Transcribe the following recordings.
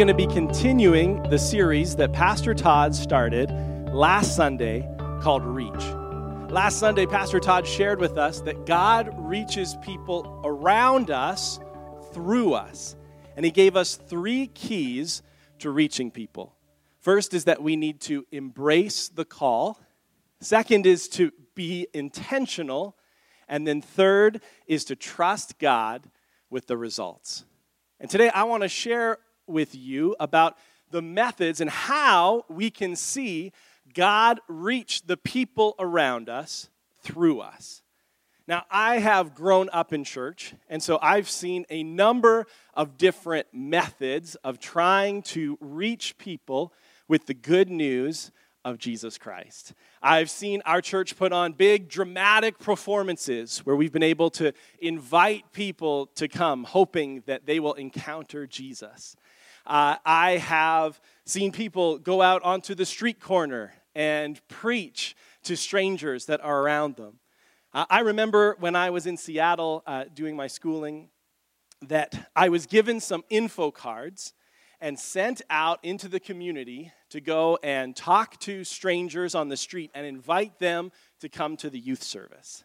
going to be continuing the series that Pastor Todd started last Sunday called Reach. Last Sunday, Pastor Todd shared with us that God reaches people around us through us. And he gave us three keys to reaching people. First is that we need to embrace the call, second is to be intentional, and then third is to trust God with the results. And today I want to share with you about the methods and how we can see God reach the people around us through us. Now, I have grown up in church, and so I've seen a number of different methods of trying to reach people with the good news of Jesus Christ. I've seen our church put on big dramatic performances where we've been able to invite people to come, hoping that they will encounter Jesus. Uh, I have seen people go out onto the street corner and preach to strangers that are around them. Uh, I remember when I was in Seattle uh, doing my schooling that I was given some info cards and sent out into the community to go and talk to strangers on the street and invite them to come to the youth service.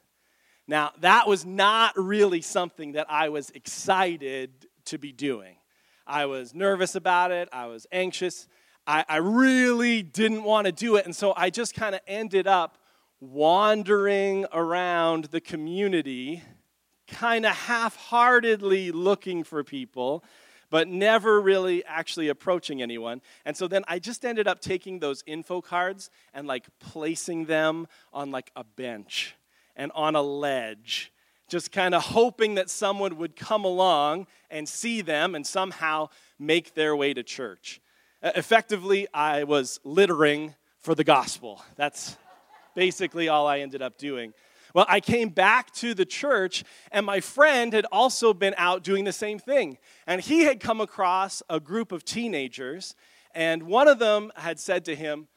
Now, that was not really something that I was excited to be doing. I was nervous about it, I was anxious. I, I really didn't want to do it, and so I just kind of ended up wandering around the community, kind of half heartedly looking for people but never really actually approaching anyone. And so then I just ended up taking those info cards and like placing them on like a bench and on a ledge, just kind of hoping that someone would come along and see them and somehow make their way to church. Effectively, I was littering for the gospel. That's basically all I ended up doing. Well, I came back to the church, and my friend had also been out doing the same thing. And he had come across a group of teenagers, and one of them had said to him,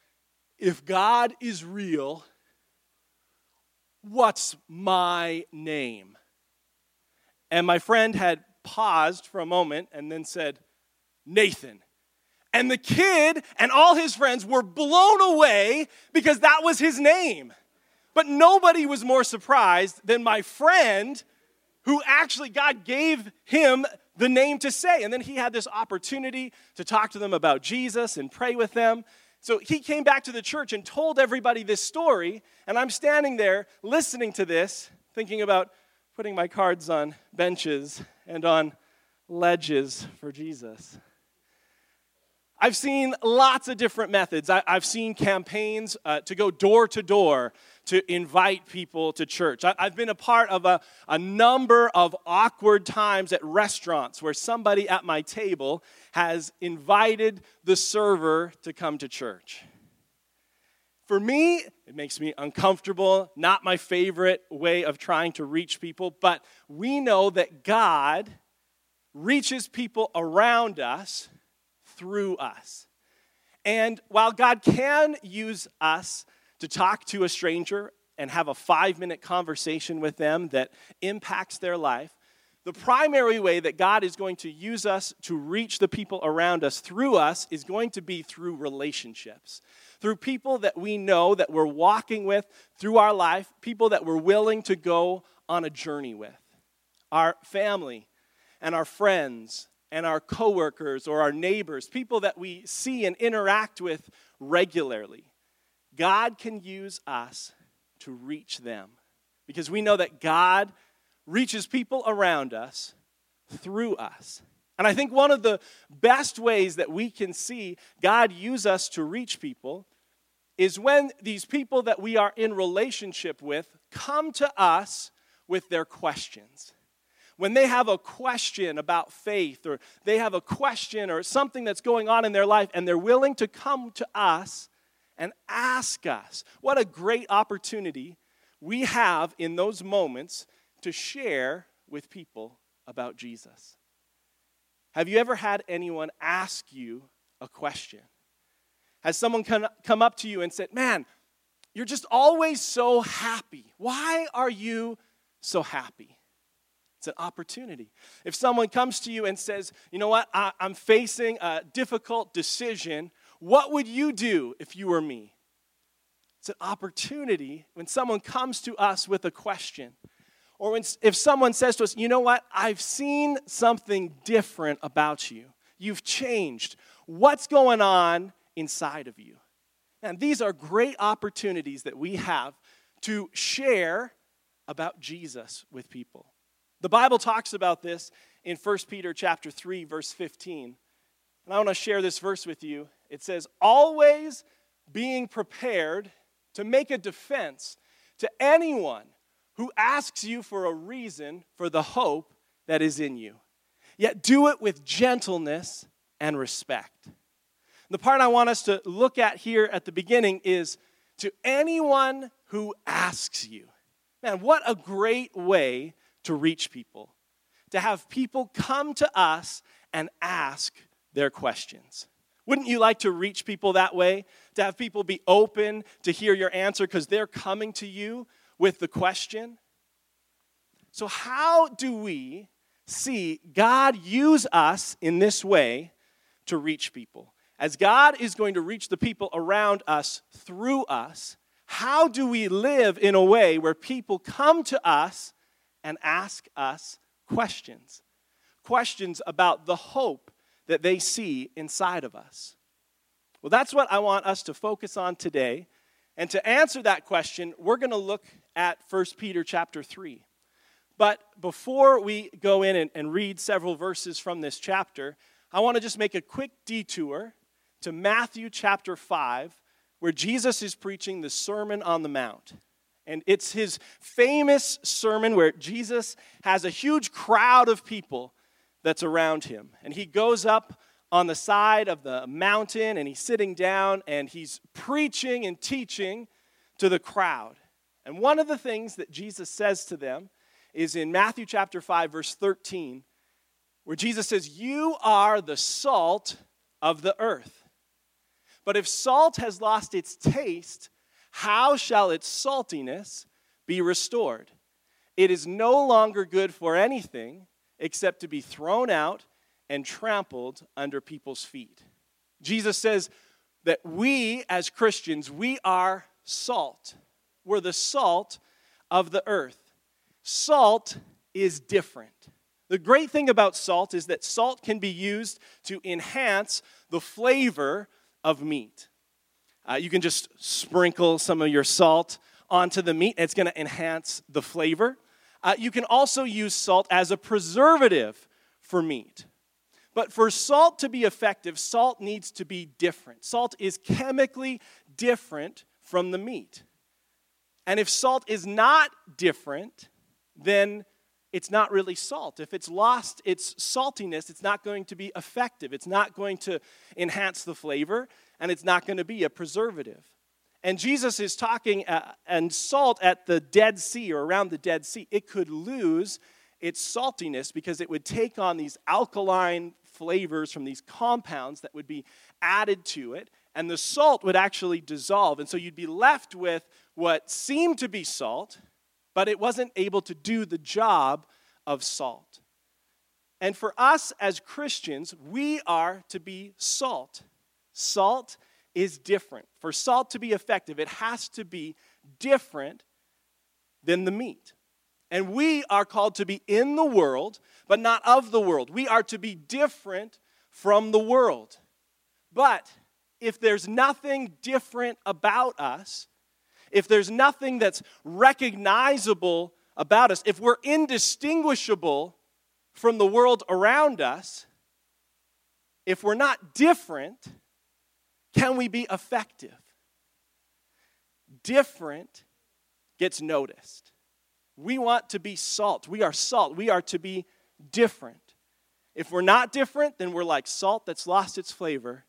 If God is real, what's my name? And my friend had paused for a moment and then said, Nathan. And the kid and all his friends were blown away because that was his name. But nobody was more surprised than my friend who actually God gave him the name to say. And then he had this opportunity to talk to them about Jesus and pray with them. So he came back to the church and told everybody this story. And I'm standing there listening to this, thinking about putting my cards on benches and on ledges for Jesus. I've seen lots of different methods. I, have seen campaigns uh, to go door to door to invite people to church. I, have been a part of a, a number of awkward times at restaurants where somebody at my table has invited the server to come to church. For me, it makes me uncomfortable, not my favorite way of trying to reach people, but we know that God reaches people around us through us. And while God can use us to talk to a stranger and have a five minute conversation with them that impacts their life, the primary way that God is going to use us to reach the people around us through us is going to be through relationships. Through people that we know that we're walking with through our life, people that we're willing to go on a journey with. Our family and our friends and our coworkers or our neighbors, people that we see and interact with regularly. God can use us to reach them because we know that God reaches people around us through us. And I think one of the best ways that we can see God use us to reach people is when these people that we are in relationship with come to us with their questions when they have a question about faith or they have a question or something that's going on in their life and they're willing to come to us and ask us, what a great opportunity we have in those moments to share with people about Jesus. Have you ever had anyone ask you a question? Has someone come up to you and said, Man, you're just always so happy. Why are you so happy? It's an opportunity. If someone comes to you and says, you know what, I, am facing a difficult decision, what would you do if you were me? It's an opportunity when someone comes to us with a question. Or when, if someone says to us, you know what, I've seen something different about you. You've changed. What's going on inside of you? And these are great opportunities that we have to share about Jesus with people. The Bible talks about this in 1 Peter chapter 3 verse 15. And I want to share this verse with you. It says, "Always being prepared to make a defense to anyone who asks you for a reason for the hope that is in you. Yet do it with gentleness and respect." The part I want us to look at here at the beginning is to anyone who asks you. Man, what a great way to reach people. To have people come to us and ask their questions. Wouldn't you like to reach people that way? To have people be open to hear your answer because they're coming to you with the question? So, how do we see God use us in this way to reach people? As God is going to reach the people around us through us, how do we live in a way where people come to us and ask us questions? Questions about the hope that they see inside of us. Well, that's what I want us to focus on today. And to answer that question, we're going to look at 1 Peter chapter 3. But before we go in and, and read several verses from this chapter, I want to just make a quick detour to Matthew chapter 5, where Jesus is preaching the Sermon on the Mount. And it's his famous sermon where Jesus has a huge crowd of people that's around him. And he goes up on the side of the mountain and he's sitting down and he's preaching and teaching to the crowd. And one of the things that Jesus says to them is in Matthew chapter 5, verse 13, where Jesus says, You are the salt of the earth. But if salt has lost its taste, how shall its saltiness be restored? It is no longer good for anything except to be thrown out and trampled under people's feet. Jesus says that we, as Christians, we are salt. We're the salt of the earth. Salt is different. The great thing about salt is that salt can be used to enhance the flavor of meat. Uh, you can just sprinkle some of your salt onto the meat, it's going to enhance the flavor. Uh, you can also use salt as a preservative for meat. But for salt to be effective, salt needs to be different. Salt is chemically different from the meat. And if salt is not different, then it's not really salt. If it's lost its saltiness, it's not going to be effective. It's not going to enhance the flavor, and it's not going to be a preservative. And Jesus is talking, uh, and salt at the Dead Sea or around the Dead Sea, it could lose its saltiness because it would take on these alkaline flavors from these compounds that would be added to it, and the salt would actually dissolve. And so you'd be left with what seemed to be salt but it wasn't able to do the job of salt. And for us as Christians, we are to be salt. Salt is different. For salt to be effective, it has to be different than the meat. And we are called to be in the world, but not of the world. We are to be different from the world. But if there's nothing different about us, if there's nothing that's recognizable about us, if we're indistinguishable from the world around us, if we're not different, can we be effective? Different gets noticed. We want to be salt. We are salt. We are to be different. If we're not different, then we're like salt that's lost its flavor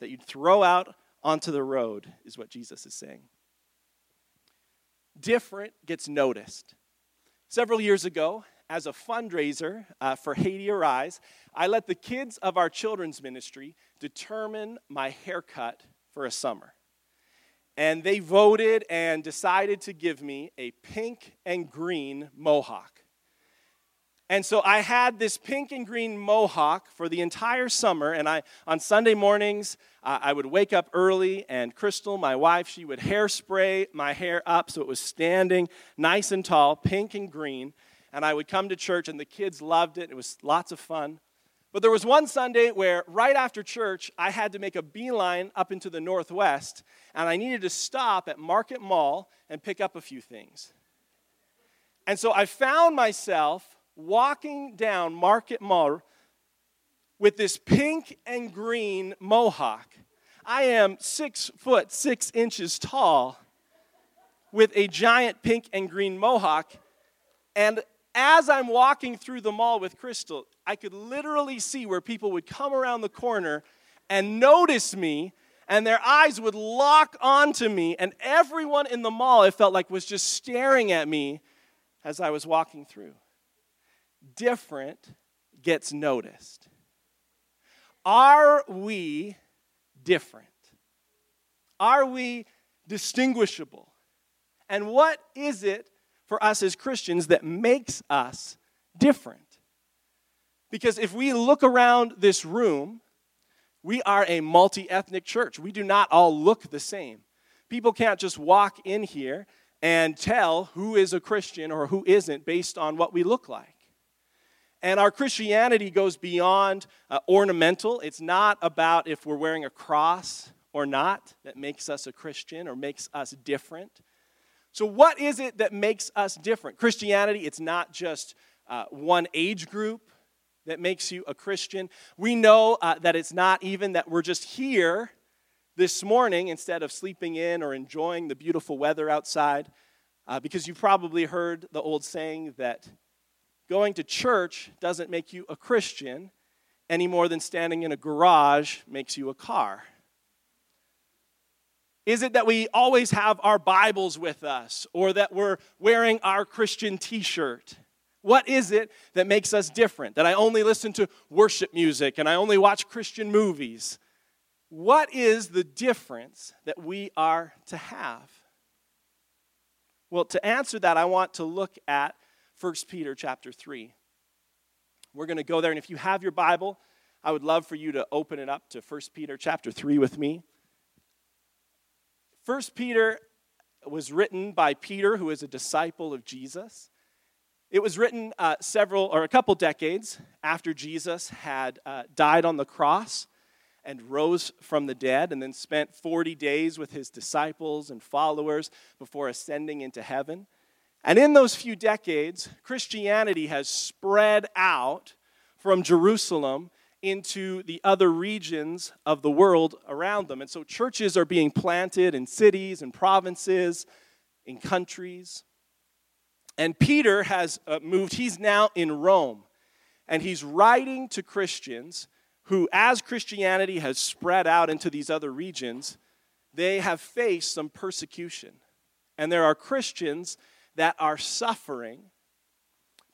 that you'd throw out onto the road, is what Jesus is saying different gets noticed. Several years ago, as a fundraiser uh, for Haiti Arise, I let the kids of our children's ministry determine my haircut for a summer. And they voted and decided to give me a pink and green mohawk. And so I had this pink and green mohawk for the entire summer. And I, on Sunday mornings, uh, I would wake up early, and Crystal, my wife, she would hairspray my hair up so it was standing nice and tall, pink and green. And I would come to church, and the kids loved it. It was lots of fun. But there was one Sunday where, right after church, I had to make a beeline up into the northwest, and I needed to stop at Market Mall and pick up a few things. And so I found myself walking down Market Mall with this pink and green mohawk. I am six foot six inches tall with a giant pink and green mohawk. And as I'm walking through the mall with Crystal, I could literally see where people would come around the corner and notice me, and their eyes would lock onto me, and everyone in the mall, it felt like, was just staring at me as I was walking through different gets noticed. Are we different? Are we distinguishable? And what is it for us as Christians that makes us different? Because if we look around this room, we are a multi ethnic church. We do not all look the same. People can't just walk in here and tell who is a Christian or who isn't based on what we look like. And our Christianity goes beyond uh, ornamental. It's not about if we're wearing a cross or not that makes us a Christian or makes us different. So, what is it that makes us different? Christianity, it's not just uh, one age group that makes you a Christian. We know uh, that it's not even that we're just here this morning instead of sleeping in or enjoying the beautiful weather outside, uh, because you've probably heard the old saying that going to church doesn't make you a Christian any more than standing in a garage makes you a car? Is it that we always have our Bibles with us or that we're wearing our Christian t shirt? What is it that makes us different? That I only listen to worship music and I only watch Christian movies? What is the difference that we are to have? Well, to answer that, I want to look at 1 Peter chapter 3. We're going to go there, and if you have your Bible, I would love for you to open it up to 1 Peter chapter 3 with me. 1 Peter was written by Peter, who is a disciple of Jesus. It was written uh, several or a couple decades after Jesus had uh, died on the cross and rose from the dead, and then spent 40 days with his disciples and followers before ascending into heaven. And in those few decades, Christianity has spread out from Jerusalem into the other regions of the world around them. And so churches are being planted in cities and provinces, in countries. And Peter has uh, moved, he's now in Rome. And he's writing to Christians who, as Christianity has spread out into these other regions, they have faced some persecution. And there are Christians that are suffering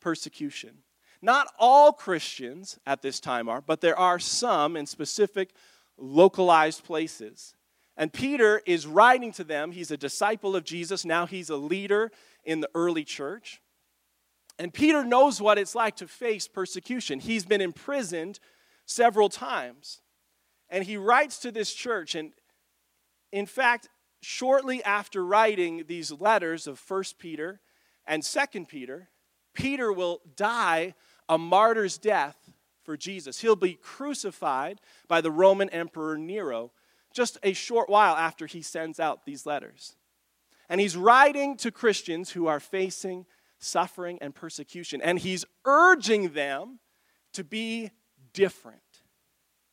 persecution. Not all Christians at this time are, but there are some in specific localized places. And Peter is writing to them. He's a disciple of Jesus. Now he's a leader in the early church. And Peter knows what it's like to face persecution. He's been imprisoned several times. And he writes to this church. And in fact, shortly after writing these letters of 1 Peter and 2 Peter, Peter will die a martyr's death for Jesus. He'll be crucified by the Roman Emperor Nero just a short while after he sends out these letters. And he's writing to Christians who are facing suffering and persecution, and he's urging them to be different.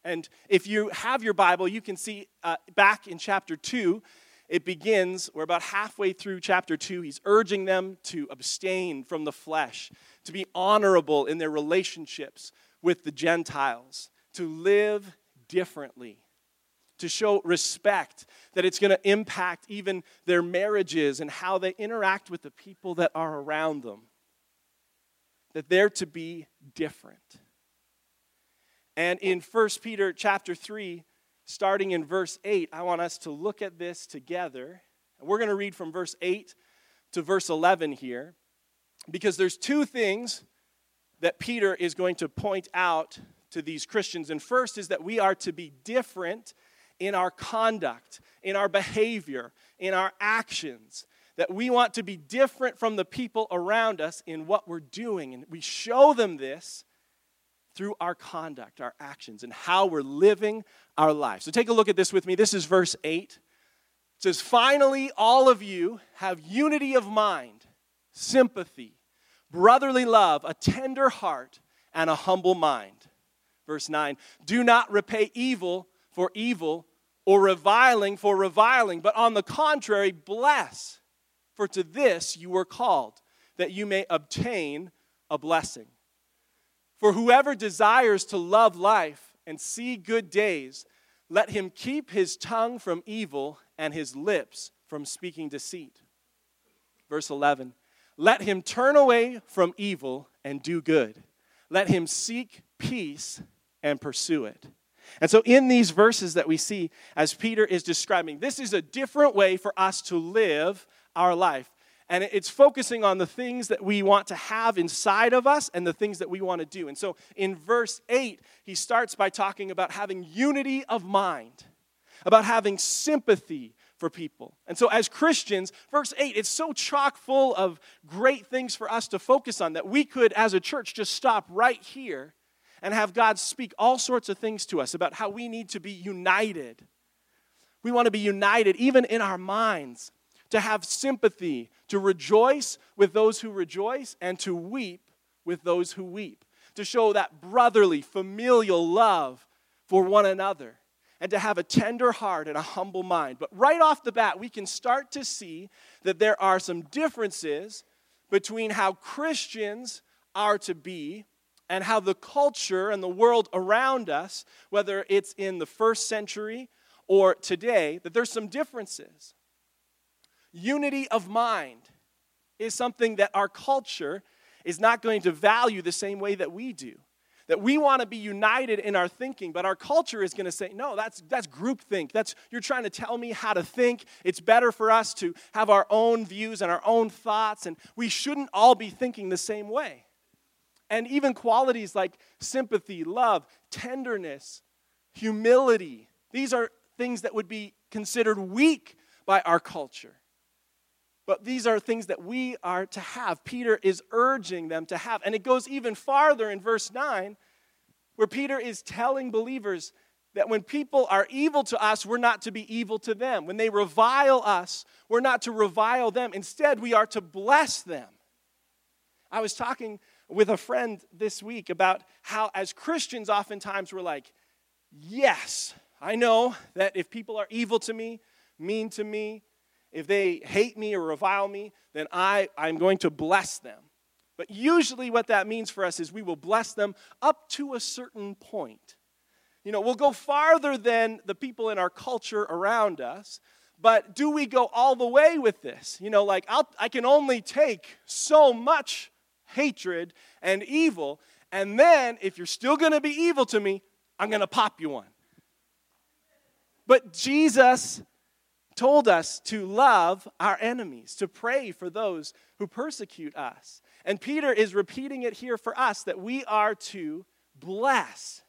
And if you have your Bible, you can see uh, back in chapter 2, it begins, we're about halfway through chapter 2. He's urging them to abstain from the flesh, to be honorable in their relationships with the Gentiles, to live differently, to show respect, that it's going to impact even their marriages and how they interact with the people that are around them. That they're to be different. And in 1 Peter chapter 3, starting in verse 8, I want us to look at this together. And we're going to read from verse 8 to verse 11 here because there's two things that Peter is going to point out to these Christians. And first is that we are to be different in our conduct, in our behavior, in our actions. That we want to be different from the people around us in what we're doing. And we show them this through our conduct, our actions, and how we're living our life. So take a look at this with me. This is verse 8. It says, Finally, all of you have unity of mind, sympathy, brotherly love, a tender heart, and a humble mind. Verse 9, do not repay evil for evil or reviling for reviling, but on the contrary, bless. For to this you were called, that you may obtain a blessing. For whoever desires to love life and see good days, let him keep his tongue from evil and his lips from speaking deceit. Verse 11 Let him turn away from evil and do good. Let him seek peace and pursue it. And so, in these verses that we see, as Peter is describing, this is a different way for us to live our life. And it's focusing on the things that we want to have inside of us and the things that we want to do. And so in verse 8, he starts by talking about having unity of mind, about having sympathy for people. And so as Christians, verse 8, it's so chock full of great things for us to focus on that we could, as a church, just stop right here and have God speak all sorts of things to us about how we need to be united. We want to be united even in our minds to have sympathy, to rejoice with those who rejoice, and to weep with those who weep, to show that brotherly, familial love for one another, and to have a tender heart and a humble mind. But right off the bat, we can start to see that there are some differences between how Christians are to be and how the culture and the world around us, whether it's in the first century or today, that there's some differences. Unity of mind is something that our culture is not going to value the same way that we do. That we want to be united in our thinking, but our culture is going to say, no, that's, that's groupthink. That's, you're trying to tell me how to think. It's better for us to have our own views and our own thoughts, and we shouldn't all be thinking the same way. And even qualities like sympathy, love, tenderness, humility, these are things that would be considered weak by our culture. But these are things that we are to have. Peter is urging them to have. And it goes even farther in verse 9, where Peter is telling believers that when people are evil to us, we're not to be evil to them. When they revile us, we're not to revile them. Instead, we are to bless them. I was talking with a friend this week about how, as Christians, oftentimes we're like, yes, I know that if people are evil to me, mean to me, if they hate me or revile me, then I, I'm going to bless them. But usually, what that means for us is we will bless them up to a certain point. You know, we'll go farther than the people in our culture around us, but do we go all the way with this? You know, like I'll, I can only take so much hatred and evil, and then if you're still going to be evil to me, I'm going to pop you one. But Jesus told us to love our enemies, to pray for those who persecute us. And Peter is repeating it here for us that we are to bless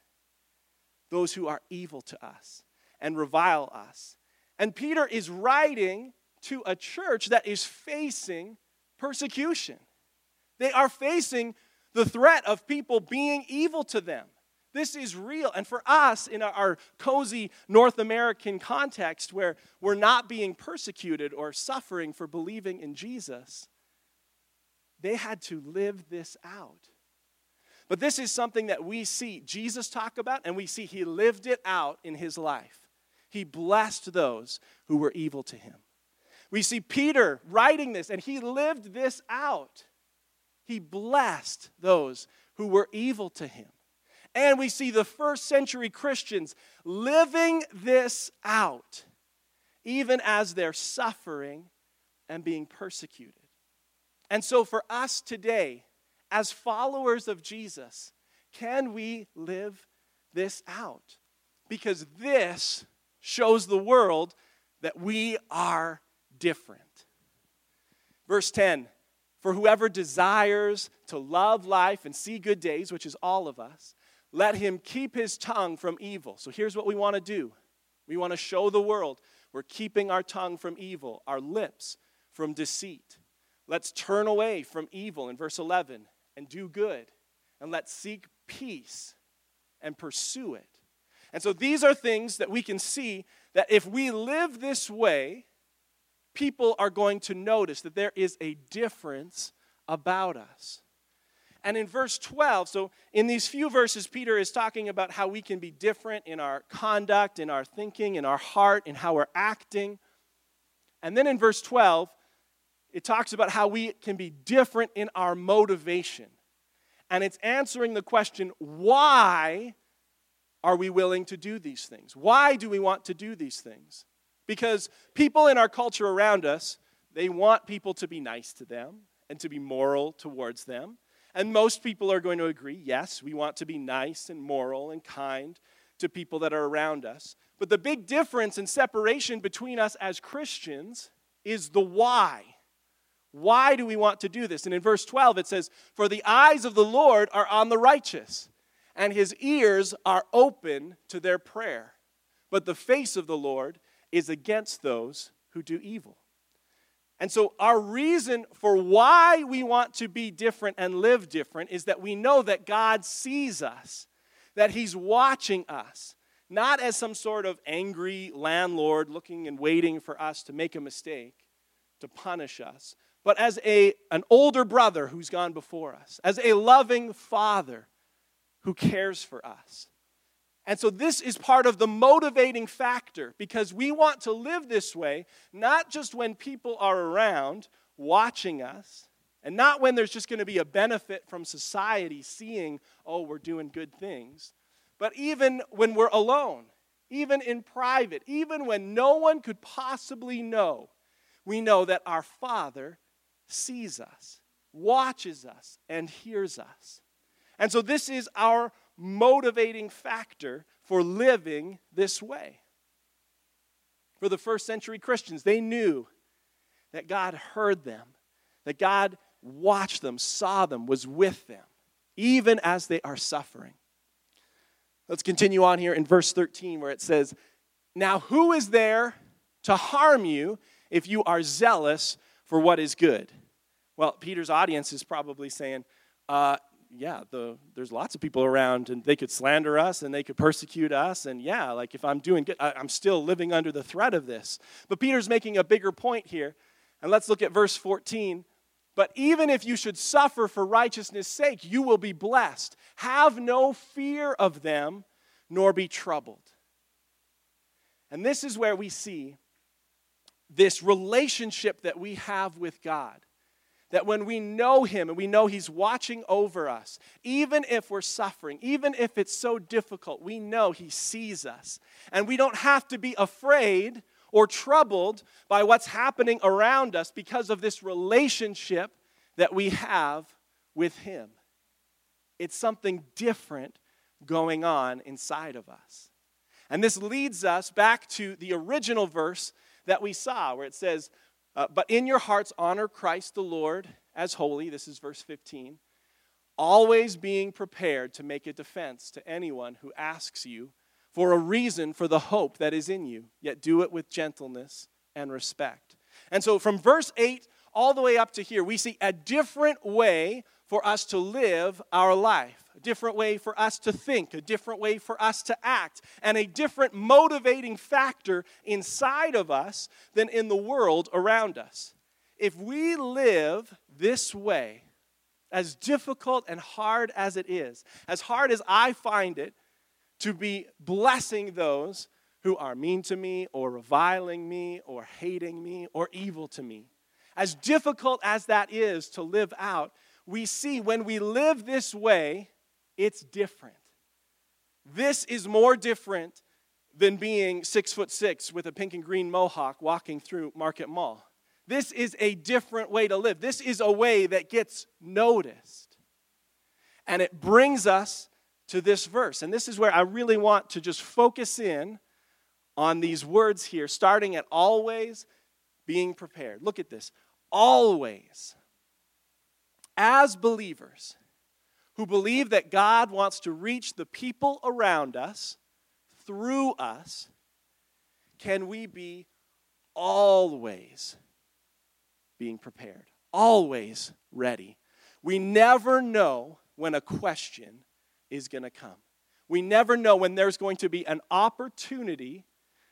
those who are evil to us and revile us. And Peter is writing to a church that is facing persecution. They are facing the threat of people being evil to them. This is real. And for us, in our, cozy North American context where we're not being persecuted or suffering for believing in Jesus, they had to live this out. But this is something that we see Jesus talk about, and we see he lived it out in his life. He blessed those who were evil to him. We see Peter writing this, and he lived this out. He blessed those who were evil to him. And we see the first century Christians living this out, even as they're suffering and being persecuted. And so, for us today, as followers of Jesus, can we live this out? Because this shows the world that we are different. Verse 10 For whoever desires to love life and see good days, which is all of us, let him keep his tongue from evil. So here's what we want to do we want to show the world we're keeping our tongue from evil, our lips from deceit. Let's turn away from evil in verse 11 and do good. And let's seek peace and pursue it. And so these are things that we can see that if we live this way, people are going to notice that there is a difference about us. And in verse 12, so in these few verses, Peter is talking about how we can be different in our conduct, in our thinking, in our heart, in how we're acting. And then in verse 12, it talks about how we can be different in our motivation. And it's answering the question why are we willing to do these things? Why do we want to do these things? Because people in our culture around us, they want people to be nice to them and to be moral towards them. And most people are going to agree yes, we want to be nice and moral and kind to people that are around us. But the big difference and separation between us as Christians is the why. Why do we want to do this? And in verse 12 it says, For the eyes of the Lord are on the righteous, and his ears are open to their prayer. But the face of the Lord is against those who do evil. And so, our reason for why we want to be different and live different is that we know that God sees us, that He's watching us, not as some sort of angry landlord looking and waiting for us to make a mistake to punish us, but as a, an older brother who's gone before us, as a loving father who cares for us. And so, this is part of the motivating factor because we want to live this way, not just when people are around watching us, and not when there's just going to be a benefit from society seeing, oh, we're doing good things, but even when we're alone, even in private, even when no one could possibly know, we know that our Father sees us, watches us, and hears us. And so, this is our motivating factor for living this way. For the first century Christians, they knew that God heard them, that God watched them, saw them, was with them, even as they are suffering. Let's continue on here in verse 13 where it says, Now who is there to harm you if you are zealous for what is good? Well, Peter's audience is probably saying, uh, yeah, the, there's lots of people around and they could slander us and they could persecute us. And yeah, like if I'm doing good, I, I'm still living under the threat of this. But Peter's making a bigger point here. And let's look at verse 14. But even if you should suffer for righteousness' sake, you will be blessed. Have no fear of them, nor be troubled. And this is where we see this relationship that we have with God that when we know Him and we know He's watching over us, even if we're suffering, even if it's so difficult, we know He sees us. And we don't have to be afraid or troubled by what's happening around us because of this relationship that we have with Him. It's something different going on inside of us. And this leads us back to the original verse that we saw, where it says, uh, but in your hearts, honor Christ the Lord as holy. This is verse 15. Always being prepared to make a defense to anyone who asks you for a reason for the hope that is in you, yet do it with gentleness and respect. And so from verse 8 all the way up to here, we see a different way for us to live our life, different way for us to think, a different way for us to act, and a different motivating factor inside of us than in the world around us. If we live this way, as difficult and hard as it is, as hard as I find it to be blessing those who are mean to me or reviling me or hating me or evil to me, as difficult as that is to live out, we see when we live this way, it's different. This is more different than being six foot six with a pink and green mohawk walking through Market Mall. This is a different way to live. This is a way that gets noticed. And it brings us to this verse. And this is where I really want to just focus in on these words here, starting at always being prepared. Look at this. Always. as believers who believe that God wants to reach the people around us through us, can we be always being prepared, always ready? We never know when a question is going to come. We never know when there's going to be an opportunity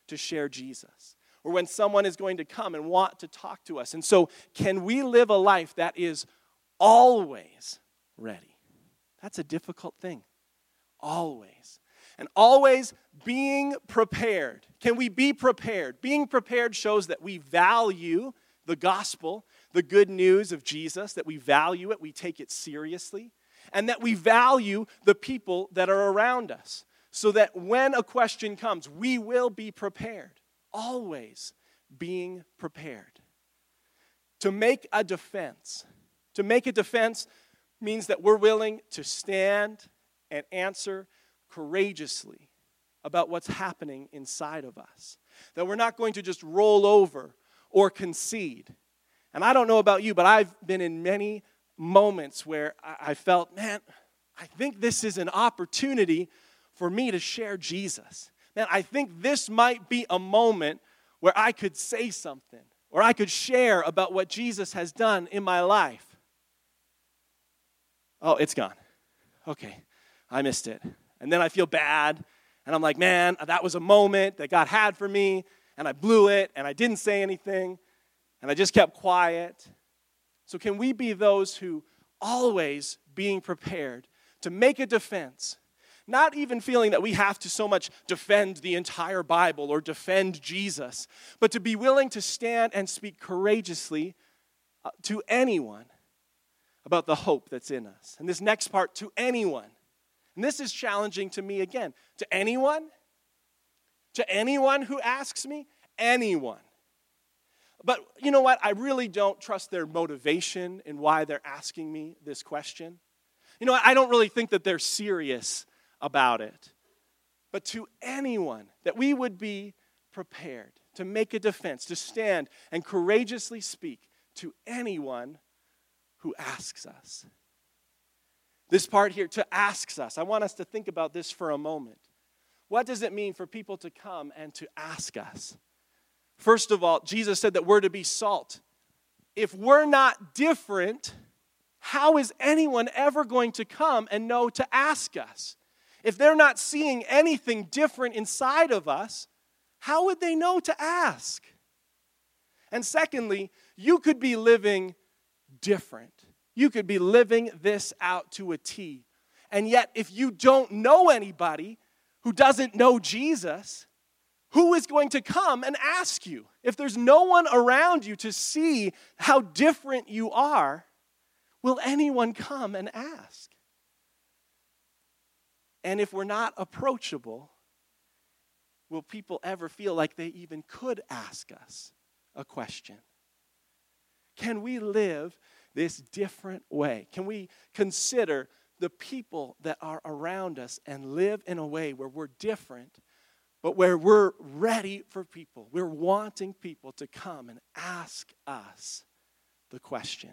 to share Jesus or when someone is going to come and want to talk to us. And so, can we live a life that is always ready? That's a difficult thing. Always. And always being prepared. Can we be prepared? Being prepared shows that we value the gospel, the good news of Jesus, that we value it, we take it seriously, and that we value the people that are around us. So that when a question comes, we will be prepared. Always being prepared. To make a defense. To make a defense means that we're willing to stand and answer courageously about what's happening inside of us. That we're not going to just roll over or concede. And I don't know about you, but I've been in many moments where I felt, man, I think this is an opportunity for me to share Jesus. Man, I think this might be a moment where I could say something or I could share about what Jesus has done in my life. Oh, it's gone. Okay, I missed it. And then I feel bad, and I'm like, man, that was a moment that God had for me, and I blew it, and I didn't say anything, and I just kept quiet. So, can we be those who always being prepared to make a defense? Not even feeling that we have to so much defend the entire Bible or defend Jesus, but to be willing to stand and speak courageously uh, to anyone about the hope that's in us. And this next part, to anyone. And this is challenging to me again. To anyone? To anyone who asks me? Anyone. But you know what? I really don't trust their motivation in why they're asking me this question. You know, I don't really think that they're serious about it. But to anyone, that we would be prepared to make a defense, to stand and courageously speak to anyone who asks us. This part here, to asks us. I want us to think about this for a moment. What does it mean for people to come and to ask us? First of all, Jesus said that we're to be salt. If we're not different, how is anyone ever going to come and know to ask us? If they're not seeing anything different inside of us, how would they know to ask? And secondly, you could be living different. You could be living this out to a T. And yet, if you don't know anybody who doesn't know Jesus, who is going to come and ask you? If there's no one around you to see how different you are, will anyone come and ask? And if we're not approachable, will people ever feel like they even could ask us a question? Can we live this different way? Can we consider the people that are around us and live in a way where we're different, but where we're ready for people? We're wanting people to come and ask us the question.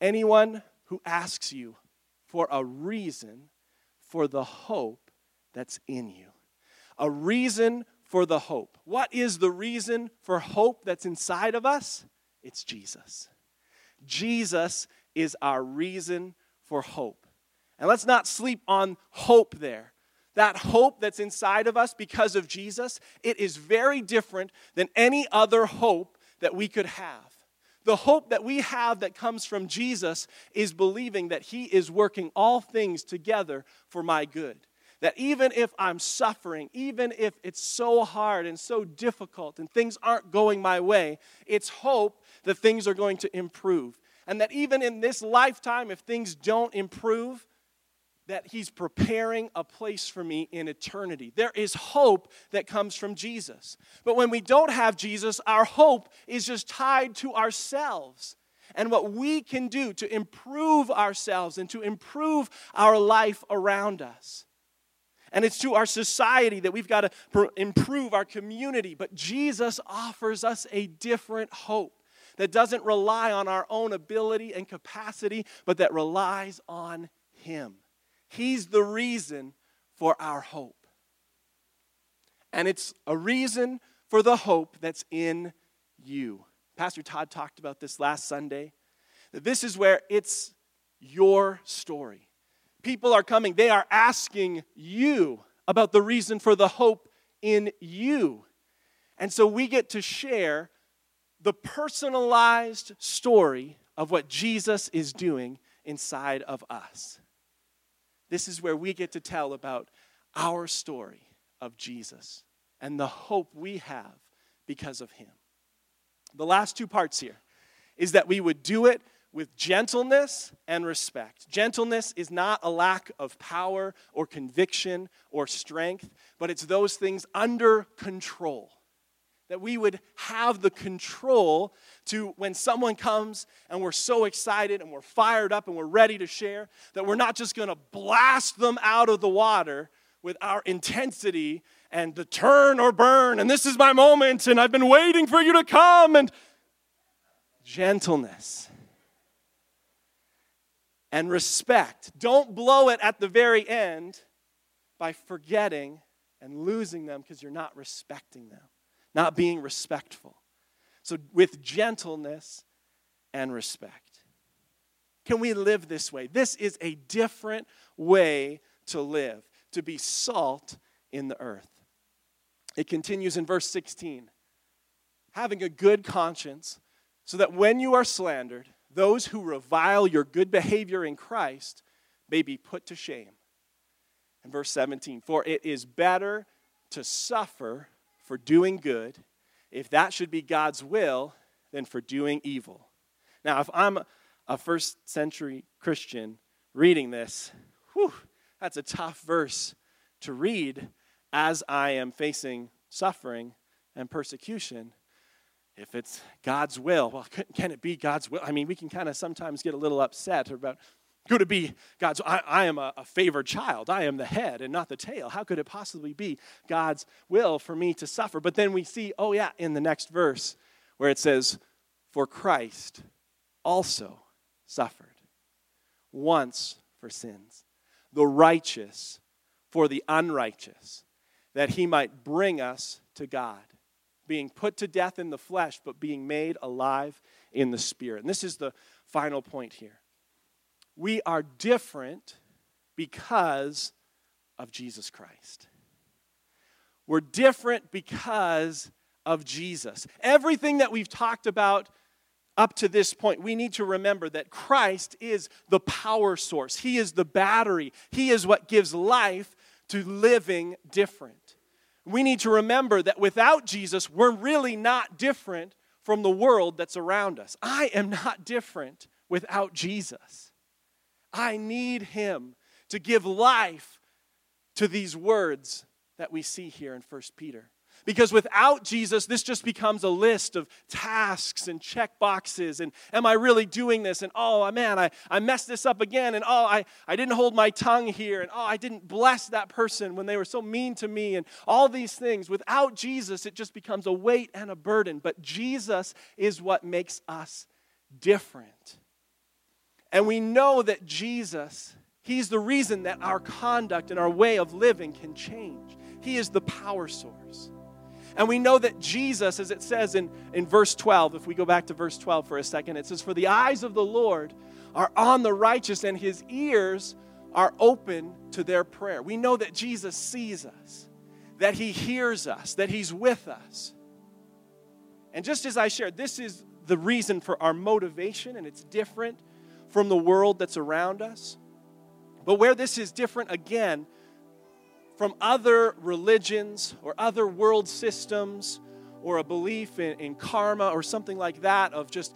Anyone who asks you for a reason for the hope that's in you, a reason for the hope. What is the reason for hope that's inside of us? It's Jesus. Jesus is our reason for hope. And let's not sleep on hope there. That hope that's inside of us because of Jesus, it is very different than any other hope that we could have. The hope that we have that comes from Jesus is believing that He is working all things together for my good. That even if I'm suffering, even if it's so hard and so difficult and things aren't going my way, it's hope that things are going to improve. And that even in this lifetime, if things don't improve, that He's preparing a place for me in eternity. There is hope that comes from Jesus. But when we don't have Jesus, our hope is just tied to ourselves and what we can do to improve ourselves and to improve our life around us. And it's to our society that we've got to improve our community. But Jesus offers us a different hope that doesn't rely on our own ability and capacity, but that relies on Him. He's the reason for our hope. And it's a reason for the hope that's in you. Pastor Todd talked about this last Sunday. That this is where it's your story. People are coming, they are asking you about the reason for the hope in you. And so we get to share the personalized story of what Jesus is doing inside of us. This is where we get to tell about our story of Jesus and the hope we have because of him. The last two parts here is that we would do it with gentleness and respect. Gentleness is not a lack of power or conviction or strength, but it's those things under control that we would have the control to when someone comes and we're so excited and we're fired up and we're ready to share that we're not just going to blast them out of the water with our intensity and the turn or burn and this is my moment and I've been waiting for you to come and gentleness and respect. Don't blow it at the very end by forgetting and losing them because you're not respecting them not being respectful. So, with gentleness and respect. Can we live this way? This is a different way to live, to be salt in the earth. It continues in verse 16 having a good conscience, so that when you are slandered, those who revile your good behavior in Christ may be put to shame. And verse 17, for it is better to suffer for doing good, if that should be God's will, than for doing evil. Now, if I'm a first century Christian reading this, whew, that's a tough verse to read as I am facing suffering and persecution. If it's God's will, well, can it be God's will? I mean, we can kind of sometimes get a little upset about could it be God's? I, I am a, a, favored child. I am the head and not the tail. How could it possibly be God's will for me to suffer? But then we see, oh, yeah, in the next verse where it says, For Christ also suffered once for sins, the righteous for the unrighteous, that he might bring us to God, being put to death in the flesh, but being made alive in the spirit. And this is the final point here we are different because of Jesus Christ. We're different because of Jesus. Everything that we've talked about up to this point, we need to remember that Christ is the power source. He is the battery. He is what gives life to living different. We need to remember that without Jesus, we're really not different from the world that's around us. I am not different without Jesus. I need him to give life to these words that we see here in 1 Peter. Because without Jesus, this just becomes a list of tasks and check boxes. And am I really doing this? And oh, man, I, I messed this up again. And oh, I, I didn't hold my tongue here. And oh, I didn't bless that person when they were so mean to me. And all these things. Without Jesus, it just becomes a weight and a burden. But Jesus is what makes us different. And we know that Jesus, He's the reason that our conduct and our way of living can change. He is the power source. And we know that Jesus, as it says in, in verse 12, if we go back to verse 12 for a second, it says, For the eyes of the Lord are on the righteous, and his ears are open to their prayer. We know that Jesus sees us, that he hears us, that he's with us. And just as I shared, this is the reason for our motivation, and it's different from the world that's around us. But where this is different again from other religions or other world systems or a belief in, in karma or something like that of just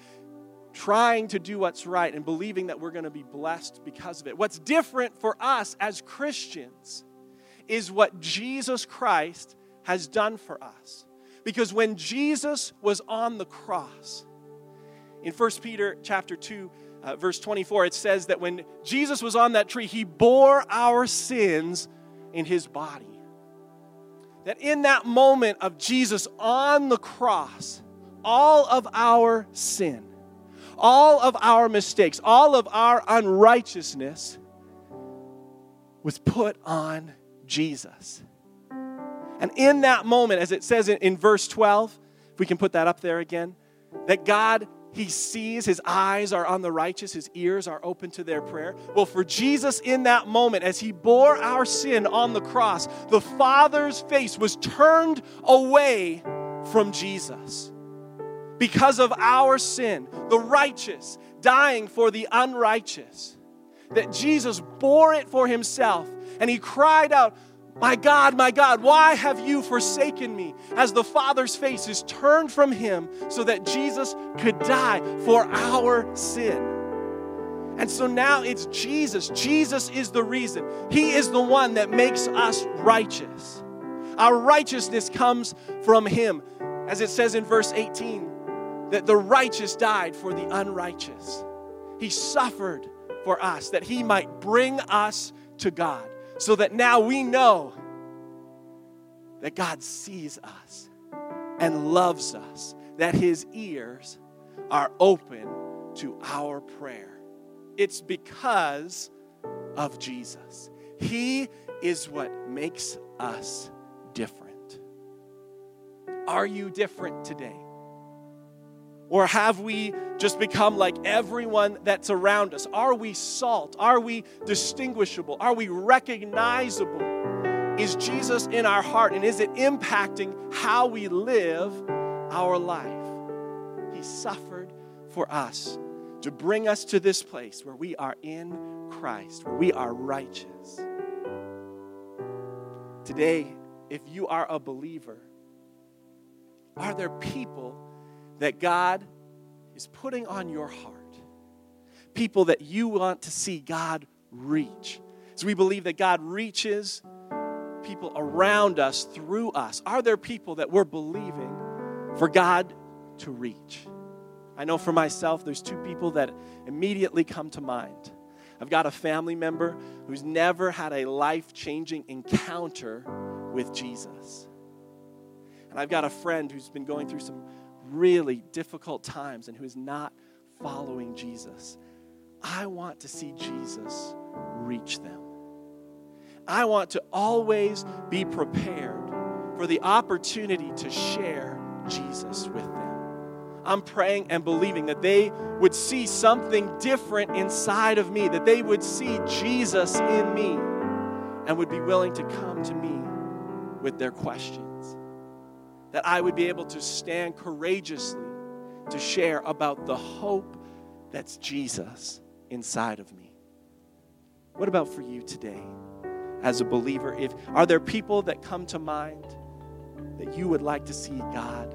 trying to do what's right and believing that we're going to be blessed because of it. What's different for us as Christians is what Jesus Christ has done for us. Because when Jesus was on the cross, in 1 Peter chapter 2, uh, verse 24, it says that when Jesus was on that tree, he bore our sins in his body. That in that moment of Jesus on the cross, all of our sin, all of our mistakes, all of our unrighteousness was put on Jesus. And in that moment, as it says in, in, verse 12, if we can put that up there again, that God, He sees, His eyes are on the righteous, His ears are open to their prayer. Well, for Jesus in that moment, as He bore our sin on the cross, the Father's face was turned away from Jesus. Because of our sin, the righteous dying for the unrighteous, that Jesus bore it for Himself and He cried out, my God, my God, why have you forsaken me? As the Father's face is turned from him so that Jesus could die for our sin. And so now it's Jesus. Jesus is the reason. He is the one that makes us righteous. Our righteousness comes from him. As it says in verse 18, that the righteous died for the unrighteous. He suffered for us that he might bring us to God so that now we know that God sees us and loves us, that his ears are open to our prayer. It's because of Jesus. He is what makes us different. Are you different today? Or have we just become like everyone that's around us? Are we salt? Are we distinguishable? Are we recognizable? Is Jesus in our heart and is it impacting how we live our life? He suffered for us to bring us to this place where we are in Christ, where we are righteous. Today, if you are a believer, are there people that God is putting on your heart. People that you want to see God reach. So we believe that God reaches people around us through us. Are there people that we're believing for God to reach? I know for myself, there's two people that immediately come to mind. I've got a family member who's never had a life changing encounter with Jesus. And I've got a friend who's been going through some really difficult times and who is not following Jesus, I want to see Jesus reach them. I want to always be prepared for the opportunity to share Jesus with them. I'm praying and believing that they would see something different inside of me, that they would see Jesus in me, and would be willing to come to me with their questions that I would be able to stand courageously to share about the hope that's Jesus inside of me. What about for you today as a believer? If are there people that come to mind that you would like to see God